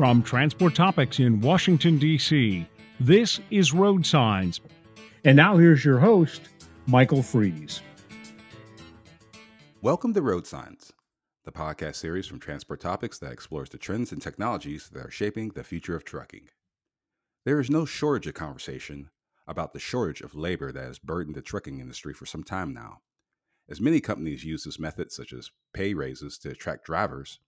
From Transport Topics in Washington, D.C., this is Road Signs. And now here's your host, Michael Freeze. Welcome to Road Signs, the podcast series from Transport Topics that explores the trends and technologies that are shaping the future of trucking. There is no shortage of conversation about the shortage of labor that has burdened the trucking industry for some time now. As many companies use this method, such as pay raises, to attract drivers,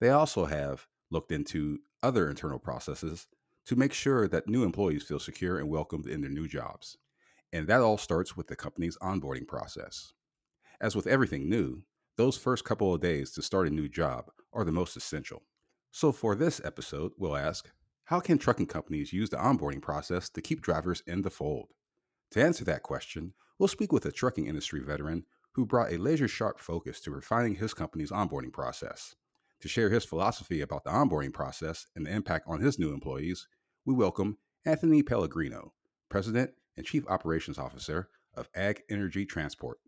they also have looked into other internal processes to make sure that new employees feel secure and welcomed in their new jobs. And that all starts with the company's onboarding process. As with everything new, those first couple of days to start a new job are the most essential. So, for this episode, we'll ask how can trucking companies use the onboarding process to keep drivers in the fold? To answer that question, we'll speak with a trucking industry veteran who brought a laser sharp focus to refining his company's onboarding process. To share his philosophy about the onboarding process and the impact on his new employees, we welcome Anthony Pellegrino, President and Chief Operations Officer of Ag Energy Transport.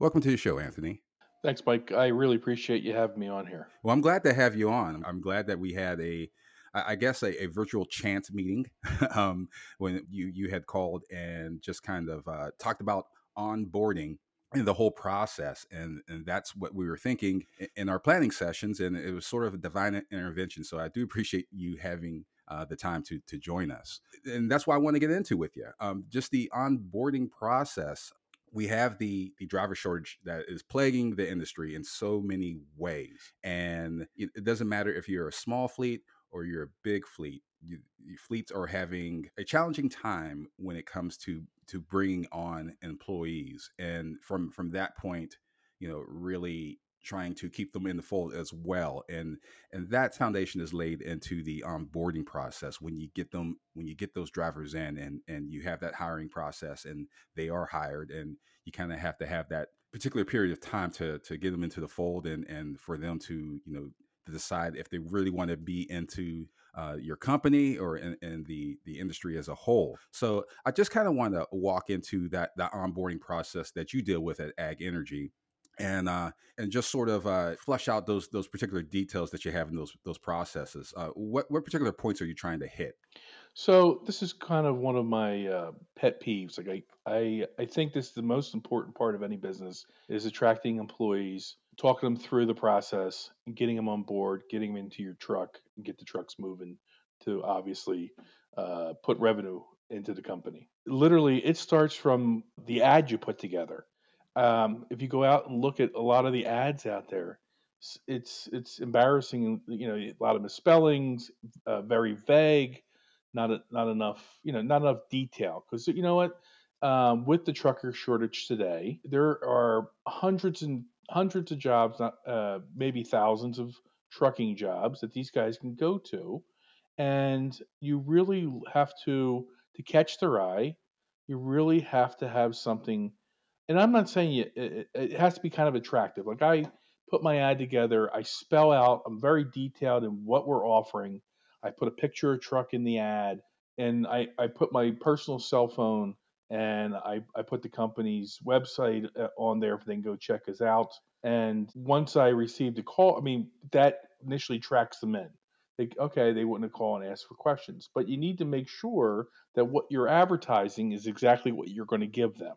Welcome to the show, Anthony. Thanks, Mike. I really appreciate you having me on here. Well, I'm glad to have you on. I'm glad that we had a, I guess, a, a virtual chance meeting um, when you you had called and just kind of uh, talked about onboarding and the whole process and and that's what we were thinking in our planning sessions and it was sort of a divine intervention so i do appreciate you having uh, the time to to join us and that's why i want to get into with you um, just the onboarding process. We have the the driver shortage that is plaguing the industry in so many ways and it, it doesn't matter if you're a small fleet or you're a big fleet you, fleets are having a challenging time when it comes to to bringing on employees and from from that point you know really trying to keep them in the fold as well and and that foundation is laid into the onboarding process. When you get them when you get those drivers in and and you have that hiring process and they are hired and you kind of have to have that particular period of time to to get them into the fold and and for them to you know to decide if they really want to be into uh, your company or in, in, the the industry as a whole. So I just kind of want to walk into that that onboarding process that you deal with at Ag Energy. And uh, and just sort of uh, flesh out those those particular details that you have in those those processes. Uh, what what particular points are you trying to hit? So this is kind of one of my uh, pet peeves. Like I, I, I think this is the most important part of any business is attracting employees, talking them through the process, and getting them on board, getting them into your truck, and get the trucks moving to obviously uh, put revenue into the company. Literally, it starts from the ad you put together. Um, if you go out and look at a lot of the ads out there, it's it's embarrassing. You know, a lot of misspellings, uh, very vague not a, not enough, you know, not enough detail. Because you know what, um, with the trucker shortage today, there are hundreds and hundreds of jobs, not uh, maybe thousands of trucking jobs that these guys can go to, and you really have to to catch their eye. You really have to have something, and I'm not saying it, it, it has to be kind of attractive. Like I put my ad together, I spell out, I'm very detailed in what we're offering I put a picture of a truck in the ad, and I, I put my personal cell phone and I, I put the company's website uh, on there if they can go check us out. And once I received a call, I mean, that initially tracks them in. They, okay, they wouldn't called and asked for questions, but you need to make sure that what you're advertising is exactly what you're going to give them.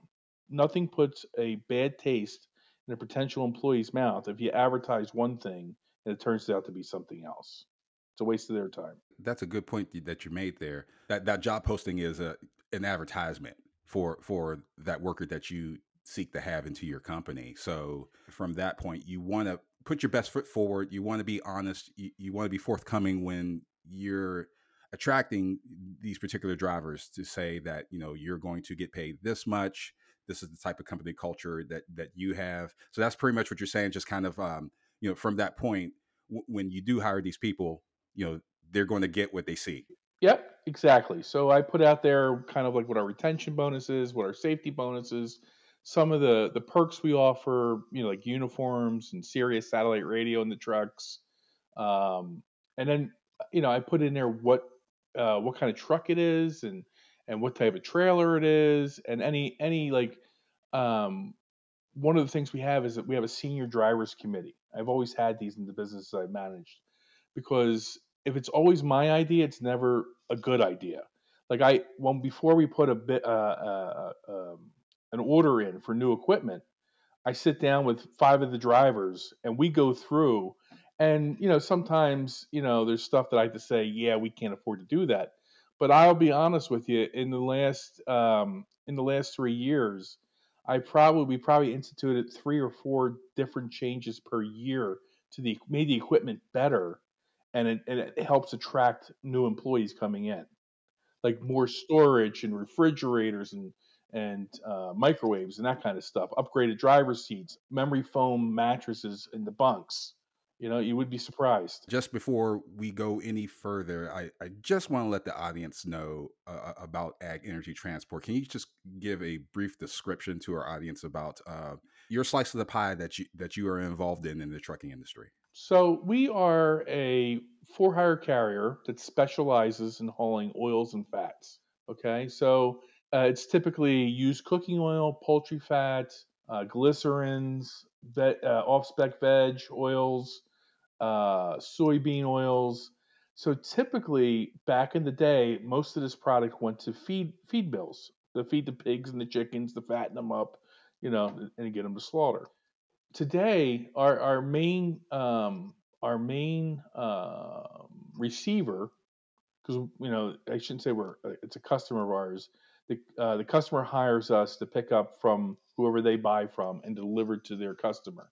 Nothing puts a bad taste in a potential employee's mouth if you advertise one thing and it turns out to be something else. It's a waste of their time. That's a good point that you made there. That that job posting is a an advertisement for for that worker that you seek to have into your company. So from that point, you want to put your best foot forward. You want to be honest. You, you want to be forthcoming when you're attracting these particular drivers to say that you know you're going to get paid this much. This is the type of company culture that that you have. So that's pretty much what you're saying. Just kind of um, you know from that point, w- when you do hire these people, you know they're going to get what they see. Yep, exactly. So I put out there kind of like what our retention bonuses, what our safety bonuses, some of the the perks we offer, you know, like uniforms and Sirius satellite radio in the trucks, um, and then you know I put in there what uh, what kind of truck it is and and what type of trailer it is and any any like um, one of the things we have is that we have a senior drivers committee. I've always had these in the businesses I've managed because if it's always my idea, it's never a good idea. Like I, when before we put a bit, uh, uh, um, an order in for new equipment, I sit down with five of the drivers and we go through. And you know, sometimes you know, there's stuff that I have to say, yeah, we can't afford to do that. But I'll be honest with you, in the last um, in the last three years, I probably we probably instituted three or four different changes per year to the made the equipment better, and it, and it helps attract new employees coming in, like more storage and refrigerators and and uh, microwaves and that kind of stuff. Upgraded driver seats, memory foam mattresses in the bunks. You know, you would be surprised. Just before we go any further, I, I just want to let the audience know uh, uh, about Ag Energy Transport. Can you just give a brief description to our audience about uh, your slice of the pie that you that you are involved in in the trucking industry? So we are a for hire carrier that specializes in hauling oils and fats. Okay, so uh, it's typically used cooking oil, poultry fat, uh, glycerins, uh, off-spec veg oils, uh, soybean oils. So typically, back in the day, most of this product went to feed feed mills to feed the pigs and the chickens, to fatten them up, you know, and get them to slaughter. Today, our our main um, our main uh, receiver, because you know I shouldn't say we're uh, it's a customer of ours, the uh, the customer hires us to pick up from whoever they buy from and deliver to their customer.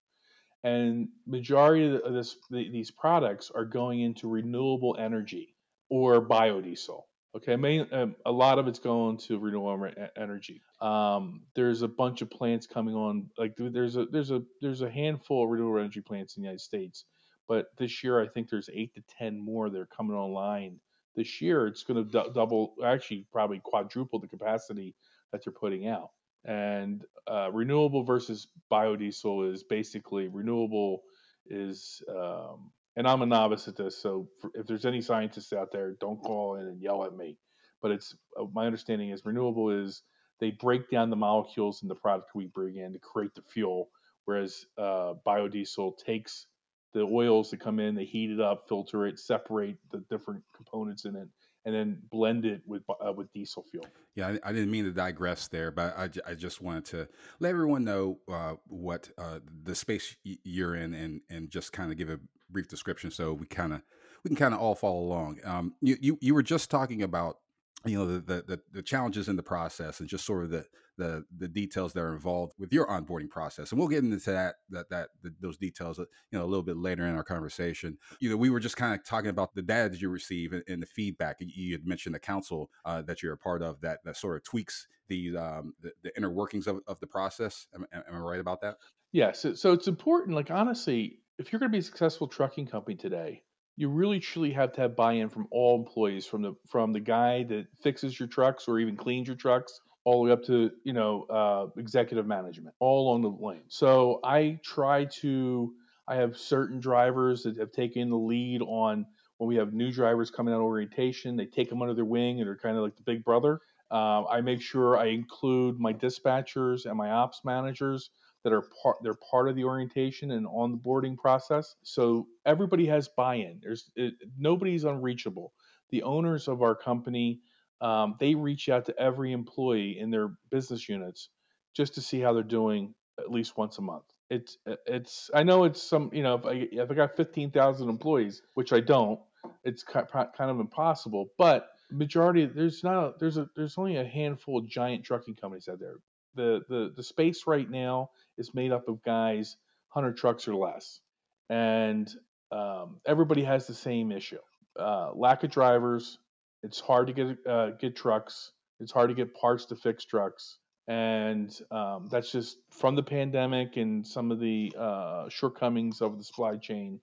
And majority of this, these products are going into renewable energy or biodiesel. Okay, main, um, a lot of it's going to renewable energy. Um, there's a bunch of plants coming on. Like there's a there's a there's a handful of renewable energy plants in the United States, but this year I think there's eight to ten more that are coming online this year, it's going to d- double, actually, probably quadruple the capacity that they're putting out. And uh, renewable versus biodiesel is basically renewable is, um, and I'm a novice at this, so if there's any scientists out there, don't call in and yell at me. But it's uh, my understanding is renewable is they break down the molecules in the product we bring in to create the fuel, whereas uh, biodiesel takes the oils that come in, they heat it up, filter it, separate the different components in it, and then blend it with uh, with diesel fuel. Yeah, I, I, didn't mean to digress there, but I, I just wanted to let everyone know uh, what uh, the space you're in, and and just kind of give a brief description so we kind of we can kind of all follow along. Um, you, you you were just talking about you know the, the the challenges in the process and just sort of the the the details that are involved with your onboarding process and we'll get into that that that the, those details uh, you know a little bit later in our conversation. You know we were just kind of talking about the data that you receive and, and the feedback you had mentioned the council uh, that you're a part of that that sort of tweaks the um the, the inner workings of, of the process. Am, am i right about that? Yes yeah, so, so it's important like honestly if you're going to be a successful trucking company today you really truly have to have buy-in from all employees from the from the guy that fixes your trucks or even cleans your trucks all the way up to you know uh, executive management all along the lane. So i try to i have certain drivers that have taken the lead on when we have new drivers coming out of orientation they take them under their wing and are kind of like the big brother. Uh, i make sure i include my dispatchers and my ops managers that are part they're part of the orientation and on the boarding process. So everybody has buy-in. There's it, nobody's unreachable. The owners of our company um, they reach out to every employee in their business units just to see how they're doing at least once a month. It's it's I know it's some you know if I if I got fifteen thousand employees, which I don't, it's kind of impossible. But majority there's not there's a there's only a handful of giant trucking companies out there. The the the space right now is made up of guys 100 trucks or less, and um, everybody has the same issue: uh, lack of drivers. It's hard to get uh, get trucks. It's hard to get parts to fix trucks, and um, that's just from the pandemic and some of the uh, shortcomings of the supply chain.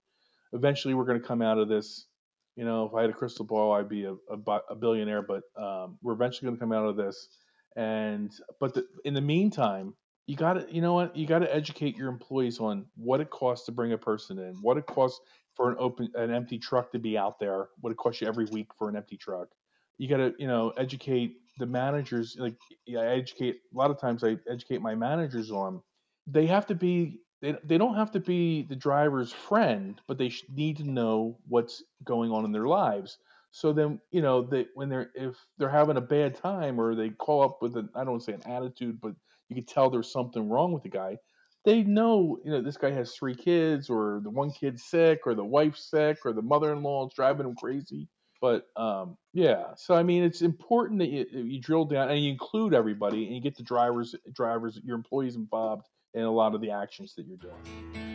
Eventually, we're going to come out of this. You know, if I had a crystal ball, I'd be a, a, a billionaire. But um, we're eventually going to come out of this. And but the, in the meantime, you got to you know what you got to educate your employees on what it costs to bring a person in what it costs for an open an empty truck to be out there what it costs you every week for an empty truck you got to you know educate the managers like i educate a lot of times i educate my managers on they have to be they they don't have to be the driver's friend, but they need to know what's going on in their lives. So then, you know, they when they're if they're having a bad time or they call up with an I don't say an attitude, but you can tell there's something wrong with the guy. They know, you know, this guy has three kids, or the one kid's sick, or the wife's sick, or the mother-in-law is driving him crazy. But um, yeah, so I mean, it's important that you, you drill down and you include everybody, and you get the drivers, drivers, your employees involved in a lot of the actions that you're doing.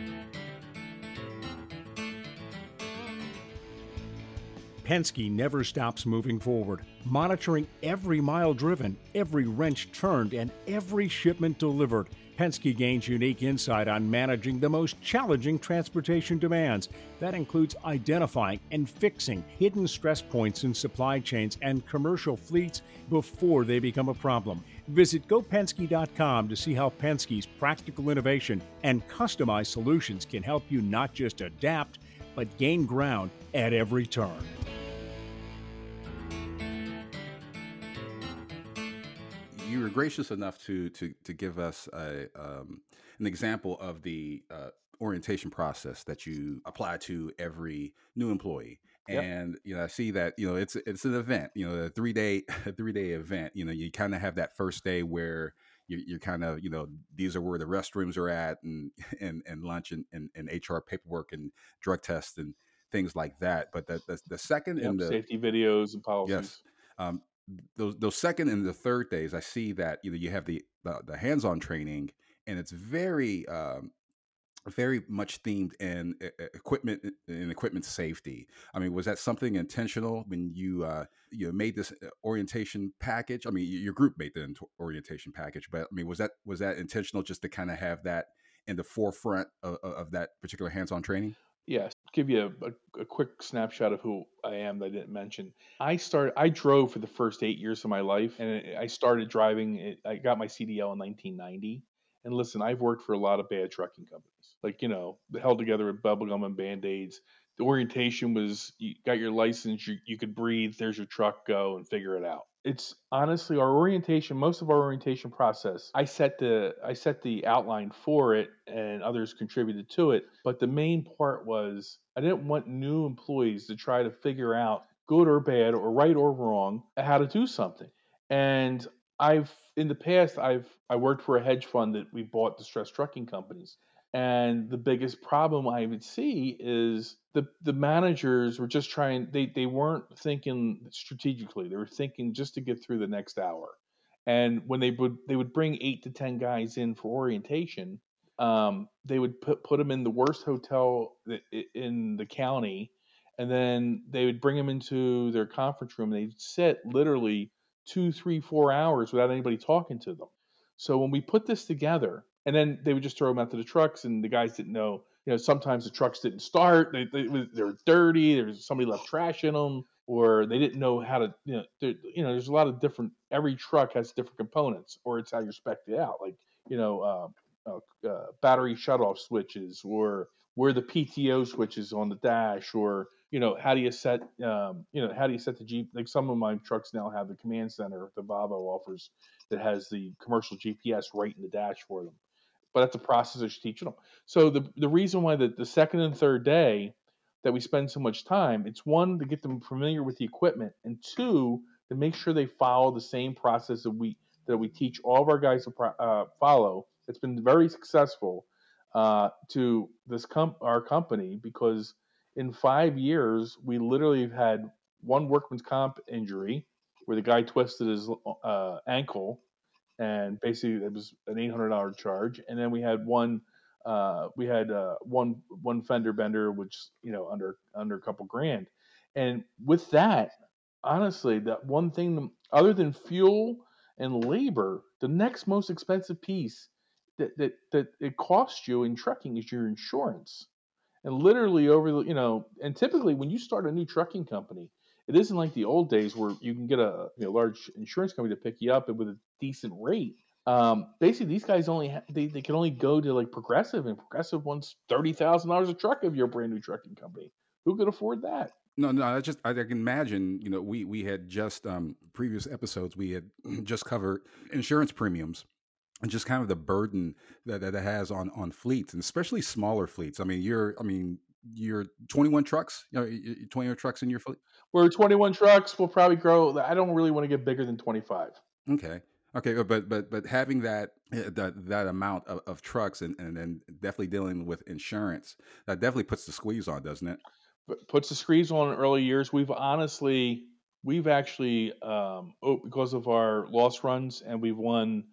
Penske never stops moving forward, monitoring every mile driven, every wrench turned, and every shipment delivered. Penske gains unique insight on managing the most challenging transportation demands. That includes identifying and fixing hidden stress points in supply chains and commercial fleets before they become a problem. Visit gopenske.com to see how Penske's practical innovation and customized solutions can help you not just adapt, but gain ground at every turn. You were gracious enough to to to give us a um, an example of the uh, orientation process that you apply to every new employee. And you know i see that you know it's it's an event you know a three day a three day event. You know you kind of have that first day where you're, you're kind of you know these are where the restrooms are at and and, and lunch and, and, and hr paperwork and drug tests and things like that. But the the, the second Yep, and the safety videos and policies. yes um those those second and the third days i see that you know you have the the, the hands-on training and it's very um very much themed in equipment and equipment safety. I mean, was that something intentional when you uh, you made this uh, orientation package? I mean, your group made the orientation package, but I mean, was that was that intentional just to kind of have that in the forefront of, of that particular hands-on training? Yes. Give you a, a, a quick snapshot of who I am that I didn't mention. I started. I drove for the first eight years of my life, and I started driving. I got my CDL in 1990. And listen, I've worked for a lot of bad trucking companies, like you know, held together with bubblegum and band aids. The orientation was you got your license, you, you could breathe. There's your truck, go and figure it out. It's honestly our orientation. Most of our orientation process, I set the I set the outline for it, and others contributed to it. But the main part was I didn't want new employees to try to figure out good or bad or right or wrong how to do something. And I've in the past I've I worked for a hedge fund that we bought distressed trucking companies. And the biggest problem I would see is the the managers were just trying they they weren't thinking strategically. They were thinking just to get through the next hour. And when they would they would bring 8 to 10 guys in for orientation, um, they would put put them in the worst hotel in the county, and then they would bring them into their conference room. And they'd sit literally two, three, four hours without anybody talking to them. So when we put this together, and then they would just throw them out to the trucks, and the guys didn't know. You know, sometimes the trucks didn't start. They they, they were dirty. There was somebody left trash in them, or they didn't know how to. You know, you know, there's a lot of different. Every truck has different components, or it's how you're spec'd it out. Like you know, uh, uh, uh, battery shutoff switches, or where the PTO switches on the dash, or you know, how do you set, um, you know, how do you set the Jeep? Like some of my trucks now have the command center the Volvo offers that has the commercial GPS right in the dash for them. But that's a process that you're teaching them. So the the reason why the, the second and third day that we spend so much time, it's one to get them familiar with the equipment, and two to make sure they follow the same process that we that we teach all of our guys to pro- uh, follow. It's been very successful uh, to this com- our company because in five years we literally have had one workman's comp injury where the guy twisted his uh, ankle and basically it was an eight hundred dollar charge. And then we had one, uh, we had uh, one one fender bender, which you know under under a couple grand. And with that, honestly, that one thing other than fuel and labor, the next most expensive piece that that that it costs you in trucking is your insurance. And literally over the you know, and typically when you start a new trucking company, it isn't like the old days where you can get a you know, large insurance company to pick you up with a decent rate. Um, basically, these guys only ha- they, they can only go to like Progressive, and Progressive wants thirty thousand dollars a truck if you're a brand new trucking company. Who could afford that? No, no, I just I can imagine, you know, we we had just um previous episodes we had just covered insurance premiums and just kind of the burden that, that it has on on fleets and especially smaller fleets. I mean, you're I mean, you're 21 trucks, you know, 21 trucks in your fleet. We're 21 trucks. We'll probably grow. I don't really want to get bigger than 25. Okay. Okay, but but but having that eh, that that amount of, of trucks and and then definitely dealing with insurance that definitely puts the squeeze on, doesn't it? But puts the squeeze on in early years. We've honestly we've actually um, oh, because of our loss runs and we've won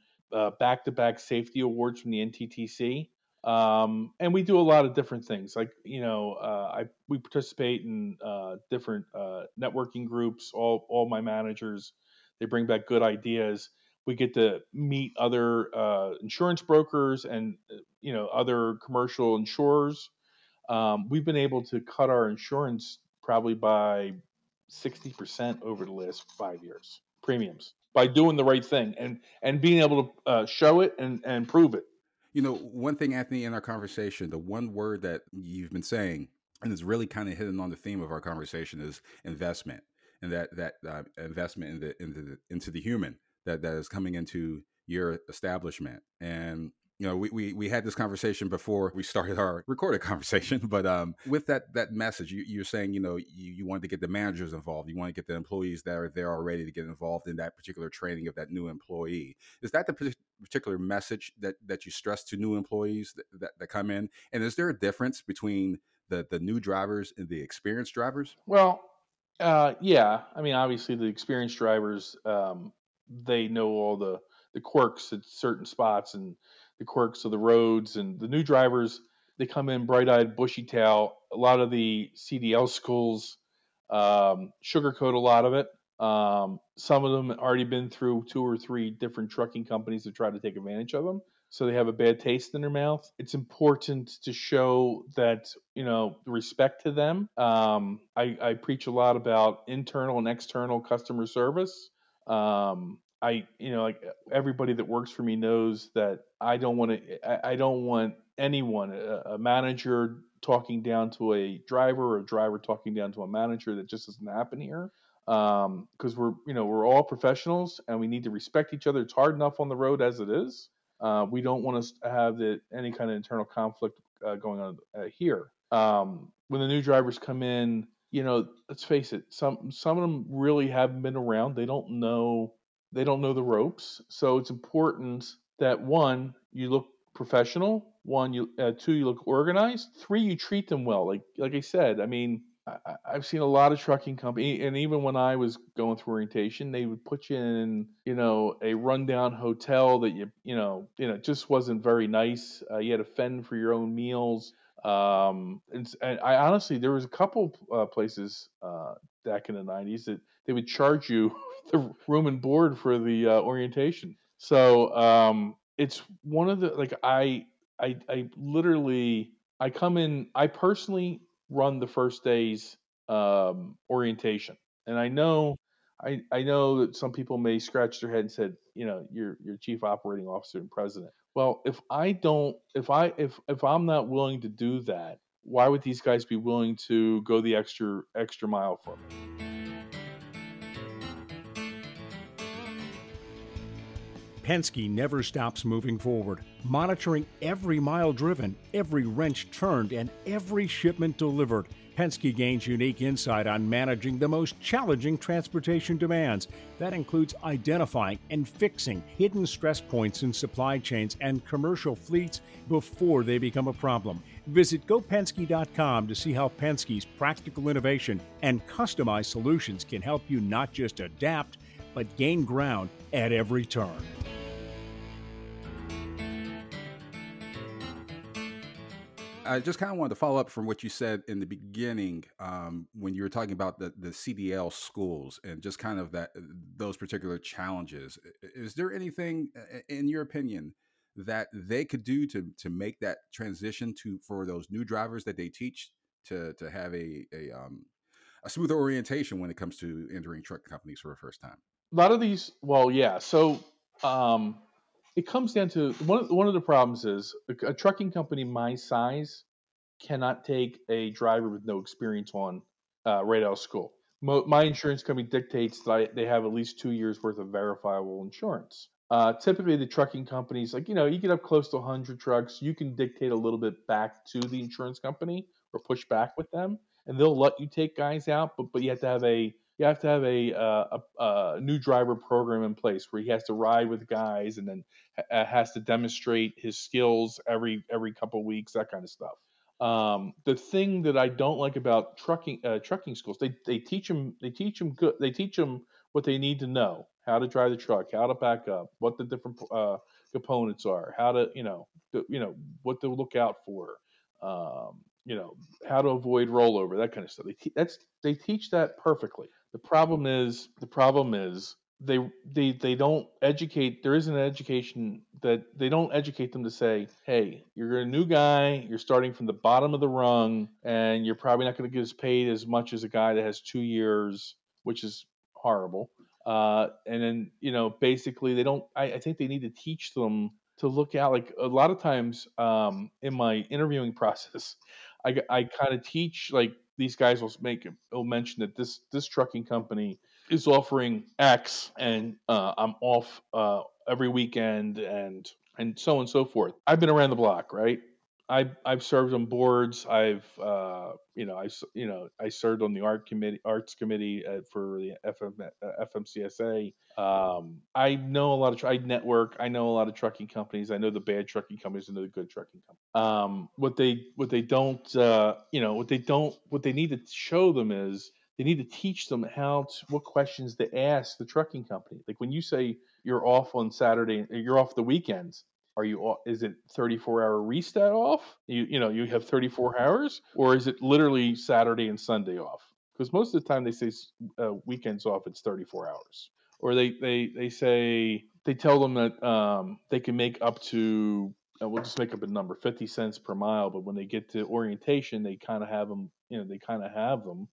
back to back safety awards from the NTTC. Um, and we do a lot of different things. Like you know, uh, I we participate in uh, different uh, networking groups. All all my managers, they bring back good ideas. We get to meet other uh, insurance brokers and uh, you know other commercial insurers. Um, we've been able to cut our insurance probably by sixty percent over the last five years premiums by doing the right thing and and being able to uh, show it and and prove it. You know, one thing, Anthony, in our conversation, the one word that you've been saying, and is really kind of hidden on the theme of our conversation, is investment, and that that uh, investment in the into the into the human that that is coming into your establishment. And you know, we, we, we had this conversation before we started our recorded conversation, but um, with that that message, you, you're saying, you know, you, you wanted to get the managers involved, you want to get the employees that are there already to get involved in that particular training of that new employee. Is that the particular message that that you stress to new employees that, that, that come in? And is there a difference between the the new drivers and the experienced drivers? Well, uh, yeah. I mean, obviously, the experienced drivers um, they know all the the quirks at certain spots and the quirks of the roads and the new drivers they come in bright-eyed bushy-tail a lot of the cdl schools um, sugarcoat a lot of it um, some of them have already been through two or three different trucking companies to try to take advantage of them so they have a bad taste in their mouth it's important to show that you know respect to them um, I, I, preach a lot about internal and external customer service um, I, you know, like everybody that works for me knows that I don't want to, I, I don't want anyone, a, a, manager talking down to a driver or a driver talking down to a manager. That just doesn't happen here. Um, because we're, you know, we're all professionals and we need to respect each other. It's hard enough on the road as it is. Uh, we don't want to have the, any kind of internal conflict uh, going on uh, here. Um, when the new drivers come in, you know, let's face it, some some of them really haven't been around. They don't know they don't know the ropes. So it's important that one, you look professional. One, you uh, two, you look organized. Three, you treat them well. Like like I said, I mean, I, have seen a lot of trucking company, and even when I was going through orientation, they would put you in, you know, a rundown hotel that you, you know, you know, just wasn't very nice. Uh, you had to fend for your own meals. Um, and, and I honestly, there was a couple uh, places uh, back in the '90s that they would charge you the room and board for the uh, orientation. So um, it's one of the like I I I literally I come in I personally run the first day's um, orientation, and I know I I know that some people may scratch their head and said you know you're you're chief operating officer and president. Well, if I don't if I if if I'm not willing to do that, why would these guys be willing to go the extra extra mile for me? Penske never stops moving forward, monitoring every mile driven, every wrench turned, and every shipment delivered. Penske gains unique insight on managing the most challenging transportation demands. That includes identifying and fixing hidden stress points in supply chains and commercial fleets before they become a problem. Visit gopenske.com to see how Penske's practical innovation and customized solutions can help you not just adapt, but gain ground at every turn. I just kind of wanted to follow up from what you said in the beginning um, when you were talking about the, the CDL schools and just kind of that those particular challenges. Is there anything, in your opinion, that they could do to to make that transition to for those new drivers that they teach to to have a a um, a orientation when it comes to entering truck companies for the first time? A lot of these, well, yeah. So um, it comes down to one. One of the problems is a, a trucking company my size cannot take a driver with no experience on uh, right out of school. Mo, my insurance company dictates that I, they have at least two years worth of verifiable insurance. Uh, typically, the trucking companies, like you know, you get up close to 100 trucks, you can dictate a little bit back to the insurance company or push back with them, and they'll let you take guys out. But but you have to have a you have to have a, uh, a, a new driver program in place where he has to ride with guys and then ha- has to demonstrate his skills every every couple weeks, that kind of stuff. Um, the thing that I don't like about trucking uh, trucking schools, they they teach them they teach them good they teach them what they need to know, how to drive the truck, how to back up, what the different uh, components are, how to you know you know what to look out for, um, you know how to avoid rollover, that kind of stuff. They te- that's they teach that perfectly. The problem is the problem is they they they don't educate there isn't an education that they don't educate them to say hey you're a new guy you're starting from the bottom of the rung and you're probably not going to get as paid as much as a guy that has two years which is horrible. Uh, and then you know basically they don't I, I think they need to teach them to look out like a lot of times um, in my interviewing process i, I kind of teach like these guys will make will mention that this this trucking company is offering X, and uh, I'm off uh, every weekend, and and so on and so forth. I've been around the block, right? I've I've served on boards. I've uh, you know I you know I served on the art committee arts committee for the FM, uh, FMCSA. Um, I know a lot of I network. I know a lot of trucking companies. I know the bad trucking companies. I know the good trucking companies. Um, what they what they don't uh, you know what they don't what they need to show them is they need to teach them how to what questions to ask the trucking company. Like when you say you're off on Saturday, you're off the weekends are you is it 34 hour reset off you you know you have 34 hours or is it literally saturday and sunday off because most of the time they say uh, weekends off it's 34 hours or they they they say they tell them that um, they can make up to uh, we'll just make up a number 50 cents per mile but when they get to orientation they kind of have them you know they kind of have them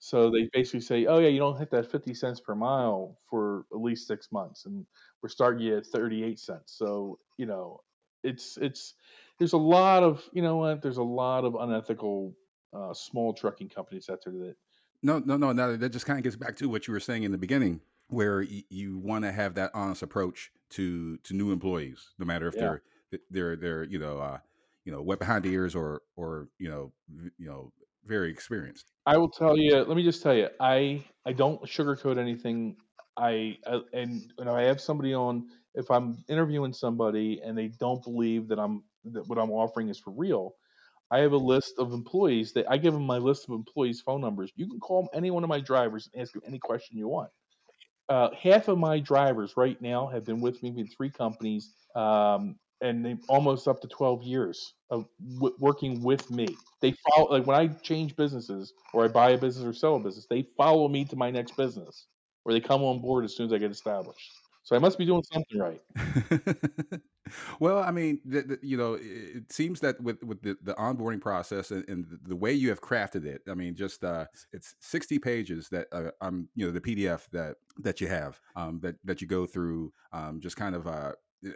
so they basically say, "Oh yeah, you don't hit that 50 cents per mile for at least six months, and we're starting you at 38 cents." So you know, it's it's there's a lot of you know what there's a lot of unethical uh, small trucking companies out there that. No, no, no, no. That just kind of gets back to what you were saying in the beginning, where y- you want to have that honest approach to to new employees, no matter if Yeah. they're they're they're you know uh, you know wet behind the ears or or you know you know very experienced. I will tell you. Let me just tell you. I I don't sugarcoat anything. I, I and you know I have somebody on. If I'm interviewing somebody and they don't believe that I'm that what I'm offering is for real, I have a list of employees that I give them my list of employees' phone numbers. You can call any one of my drivers and ask them any question you want. Uh, half of my drivers right now have been with me in three companies, um, and they almost up to 12 years of w- working with me. They follow like when I change businesses or I buy a business or sell a business, they follow me to my next business, or they come on board as soon as I get established. So I must be doing something right. well, I mean, the, the, you know, it, seems that with with the, the onboarding process and, and the way you have crafted it, I mean, just uh, it's sixty pages that uh, um, you know, the PDF that that you have um, that that you go through, um, just kind of uh,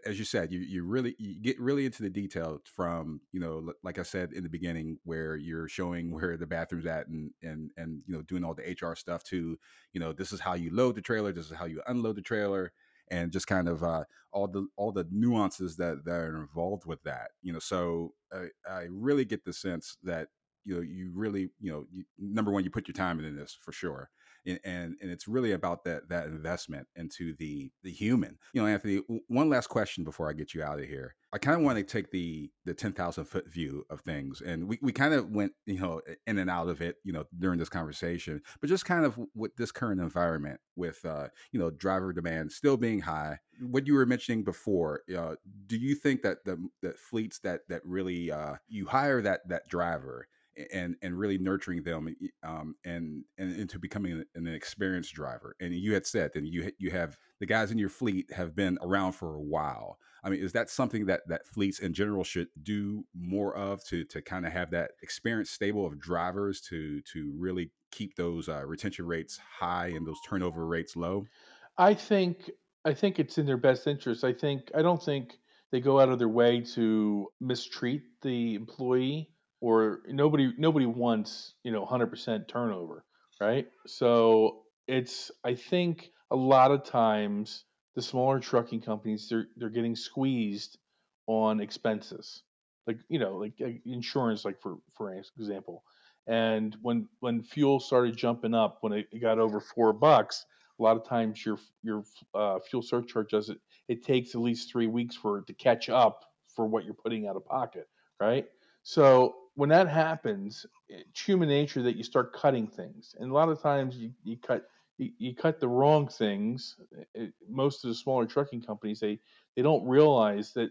as you said, you you really you get really into the detail from you know, like I said in the beginning, where you're showing where the bathroom's at and and and you know, doing all the HR stuff to, you know, this is how you load the trailer, this is how you unload the trailer, and just kind of uh, all the all the nuances that that are involved with that. You know, so I, I really get the sense that you know you really you know you, number one you put your time into this for sure and, and it's really about that that investment into the the human. You know anthony one last question before i get you out of here. I kind of want to take the the 10000 foot view of things and we, we kind of went you know in and out of it you know during this conversation but just kind of with this current environment with uh you know driver demand still being high what you were mentioning before uh, do you think that the that fleets that that really uh you hire that that driver and and really nurturing them um, and and into becoming an, experienced driver. And you had said that you you have the guys in your fleet have been around for a while. I mean, is that something that that fleets in general should do more of to to kind of have that experienced stable of drivers to to really keep those uh, retention rates high and those turnover rates low? I think I think it's in their best interest. I think I don't think they go out of their way to mistreat the employee or nobody nobody wants, you know, 100% turnover, right? So it's I think a lot of times the smaller trucking companies they're they're getting squeezed on expenses, like you know, like insurance, like for for example. And when when fuel started jumping up, when it got over four bucks, a lot of times your your uh, fuel surcharge does it. It takes at least three weeks for it to catch up for what you're putting out of pocket, right? So when that happens, it's human nature that you start cutting things, and a lot of times you, you cut you, you cut the wrong things. It, most of the smaller trucking companies they they don't realize that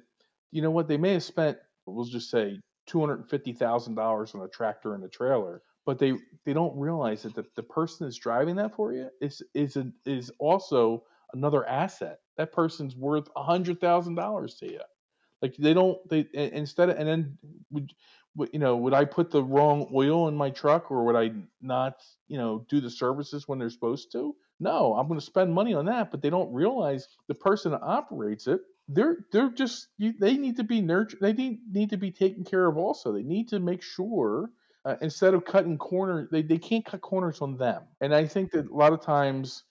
you know what they may have spent. We'll just say two hundred fifty thousand dollars on a tractor and a trailer, but they they don't realize that the, the person that's driving that for you is is a, is also another asset. That person's worth a hundred thousand dollars to you. Like they don't they instead of and then you know would I put the wrong oil in my truck or would I not you know do the services when they're supposed to? No, I'm going to spend money on that, but they don't realize the person that operates it they're they're just they need to be nurtured. They need need to be taken care of. Also, they need to make sure uh, instead of cutting corners, they they can't cut corners on them. And I think that a lot of times,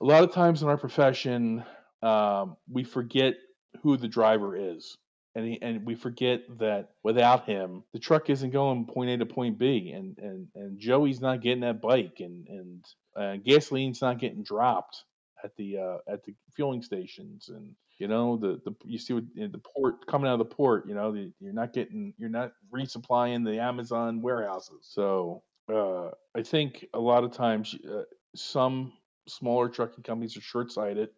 a lot of times in our profession, um, we forget who the driver is. And, he, and we forget that without him, the truck isn't going point A to point B, and, and, and Joey's not getting that bike, and and uh, gasoline's not getting dropped at the uh, at the fueling stations, and you know, the the you see what, the port coming out of the port. You know, the, you're not getting you're not resupplying the Amazon warehouses. So uh, I think a lot of times uh, some smaller trucking companies are short sighted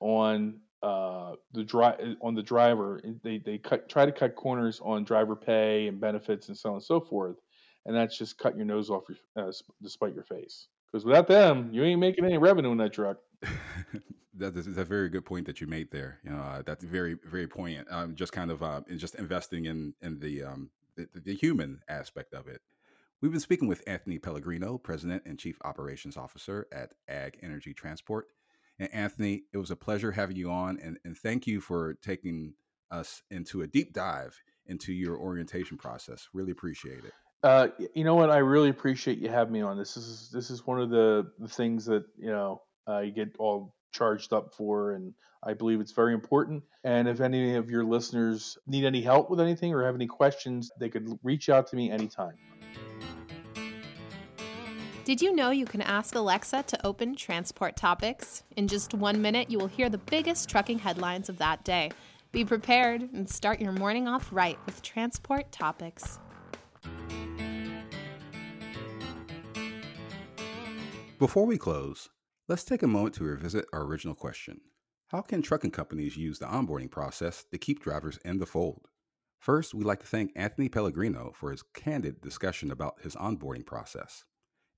on uh, the dri- on the driver. They they cut try to cut corners on driver pay and benefits and so on and so forth, and that's just cutting your nose off your, uh, despite your face. Because without them, you ain't making any revenue in that truck. that is a very good point that you made there. You know, uh, that's very, very poignant. Um, just kind of uh, just investing in in the, um, the the human aspect of it. We've been speaking with Anthony Pellegrino, President and Chief Operations Officer at Ag Energy Transport. And Anthony, it was a pleasure having you on, and, and thank you for taking us into a deep dive into your orientation process. Really appreciate it. Uh, you know what? I really appreciate you having me on. This is this is one of the, the things that you know uh, you get all charged up for, and I believe it's very important. And if any of your listeners need any help with anything or have any questions, they could reach out to me anytime. Did you know you can ask Alexa to open transport topics? In just one minute, you will hear the biggest trucking headlines of that day. Be prepared and start your morning off right with transport topics. Before we close, let's take a moment to revisit our original question. How can trucking companies use the onboarding process to keep drivers in the fold? First, we'd like to thank Anthony Pellegrino for his candid discussion about his onboarding process.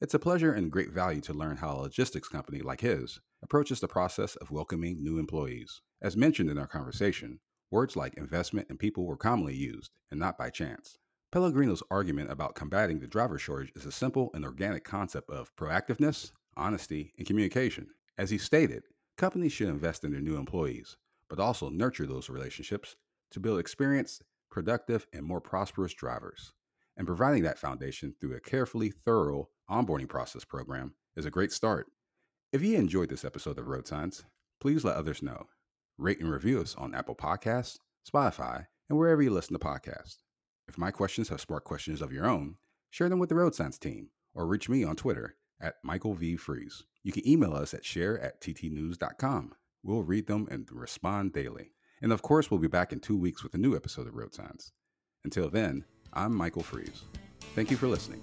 It's a pleasure and great value to learn how a logistics company like his approaches the process of welcoming new employees. As mentioned in our conversation, words like investment and people were commonly used, and not by chance. Pellegrino's argument about combating the driver shortage is a simple and organic concept of proactiveness, honesty, and communication. As he stated, companies should invest in their new employees, but also nurture those relationships to build experienced, productive, and more prosperous drivers. And providing that foundation through a carefully thorough onboarding process program is a great start. If you enjoyed this episode of Road Signs, please let others know. Rate and review us on Apple Podcasts, Spotify, and wherever you listen to podcasts. If my questions have sparked questions of your own, share them with the Road Signs team or reach me on Twitter at Michael V. Freeze. You can email us at share at ttnews.com. We'll read them and respond daily. And of course, we'll be back in two weeks with a new episode of Road Signs. Until then, I'm Michael Freeze. Thank you for listening.